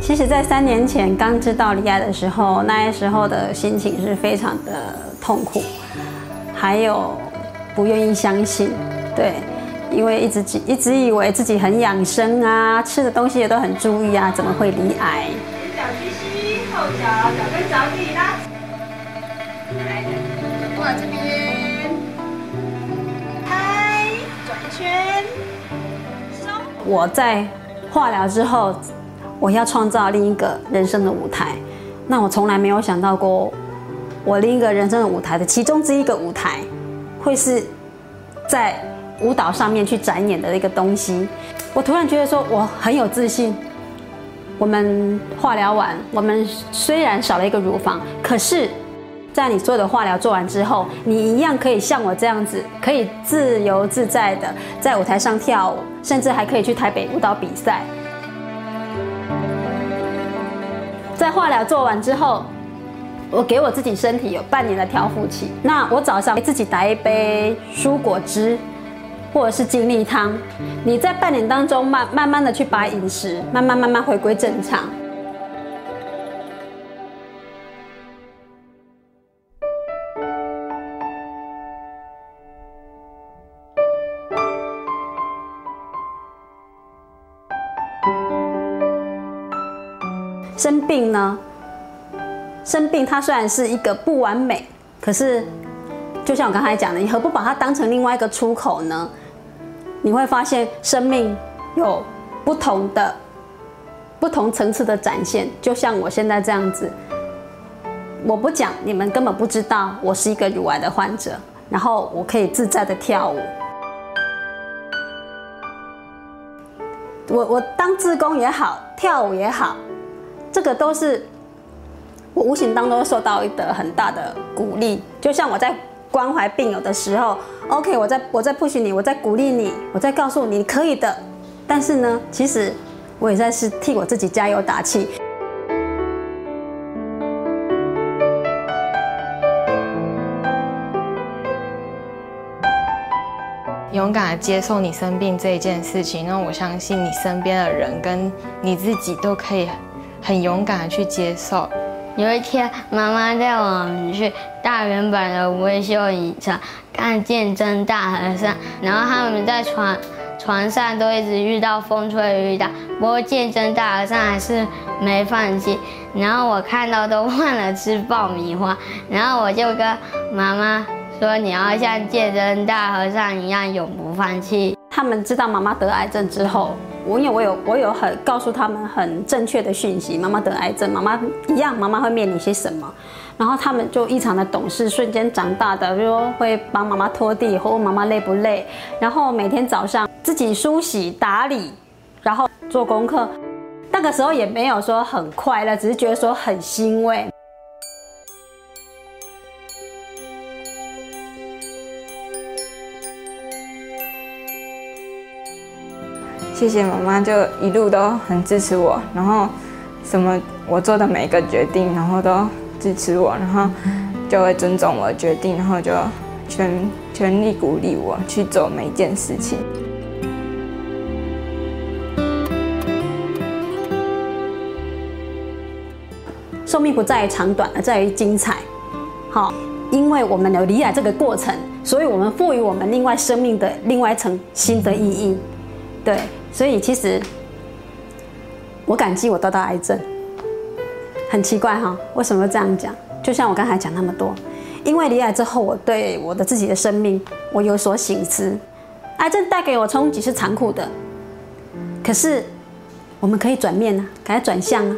其实在三年前刚知道离爱的时候那些时候的心情是非常的痛苦还有不愿意相信对因为一直一直以为自己很养生啊吃的东西也都很注意啊怎么会离癌？前脚屈膝后脚脚跟着地我在化疗之后。我要创造另一个人生的舞台，那我从来没有想到过，我另一个人生的舞台的其中之一个舞台，会是在舞蹈上面去展演的一个东西。我突然觉得说，我很有自信。我们化疗完，我们虽然少了一个乳房，可是，在你所有的化疗做完之后，你一样可以像我这样子，可以自由自在的在舞台上跳舞，甚至还可以去台北舞蹈比赛。在化疗做完之后，我给我自己身体有半年的调复期。那我早上给自己打一杯蔬果汁，或者是精力汤。你在半年当中慢慢慢的去把饮食慢慢慢慢回归正常。生病呢？生病它虽然是一个不完美，可是就像我刚才讲的，你何不把它当成另外一个出口呢？你会发现生命有不同的、不同层次的展现。就像我现在这样子，我不讲，你们根本不知道我是一个乳癌的患者，然后我可以自在的跳舞。我我当志工也好，跳舞也好。这个都是我无形当中受到一个很大的鼓励，就像我在关怀病友的时候，OK，我在我在 push 你，我在鼓励你，我在告诉你可以的。但是呢，其实我也在是替我自己加油打气。勇敢的接受你生病这一件事情，那我相信你身边的人跟你自己都可以。很勇敢的去接受。有一天，妈妈带我们去大圆板的维修影城看见真大和尚，然后他们在船船上都一直遇到风吹雨打，不过见真大和尚还是没放弃。然后我看到都忘了吃爆米花，然后我就跟妈妈说：“你要像见真大和尚一样永不放弃。”他们知道妈妈得癌症之后。我因为我有我有很告诉他们很正确的讯息，妈妈得癌症，妈妈一样，妈妈会面临些什么，然后他们就异常的懂事，瞬间长大的，比如说会帮妈妈拖地，或问妈妈累不累，然后每天早上自己梳洗打理，然后做功课，那个时候也没有说很快乐，只是觉得说很欣慰。谢谢妈妈，就一路都很支持我，然后什么我做的每一个决定，然后都支持我，然后就会尊重我的决定，然后就全全力鼓励我去做每一件事情。寿命不在于长短，而在于精彩。好，因为我们有理解这个过程，所以我们赋予我们另外生命的另外一层新的意义。对。所以其实我感激我得到癌症，很奇怪哈，为什么这样讲？就像我刚才讲那么多，因为离癌之后，我对我的自己的生命我有所醒思。癌症带给我冲击是残酷的，可是我们可以转面啊，给它转向啊。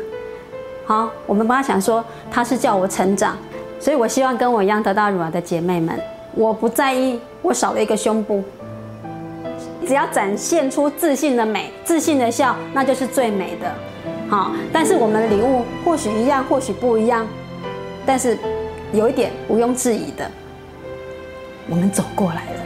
好，我们帮他想说，他是叫我成长，所以我希望跟我一样得到乳癌的姐妹们，我不在意我少了一个胸部。只要展现出自信的美自信的笑那就是最美的。好但是我们的礼物或许一样或许不一样但是有一点毋庸置疑的我们走过来了。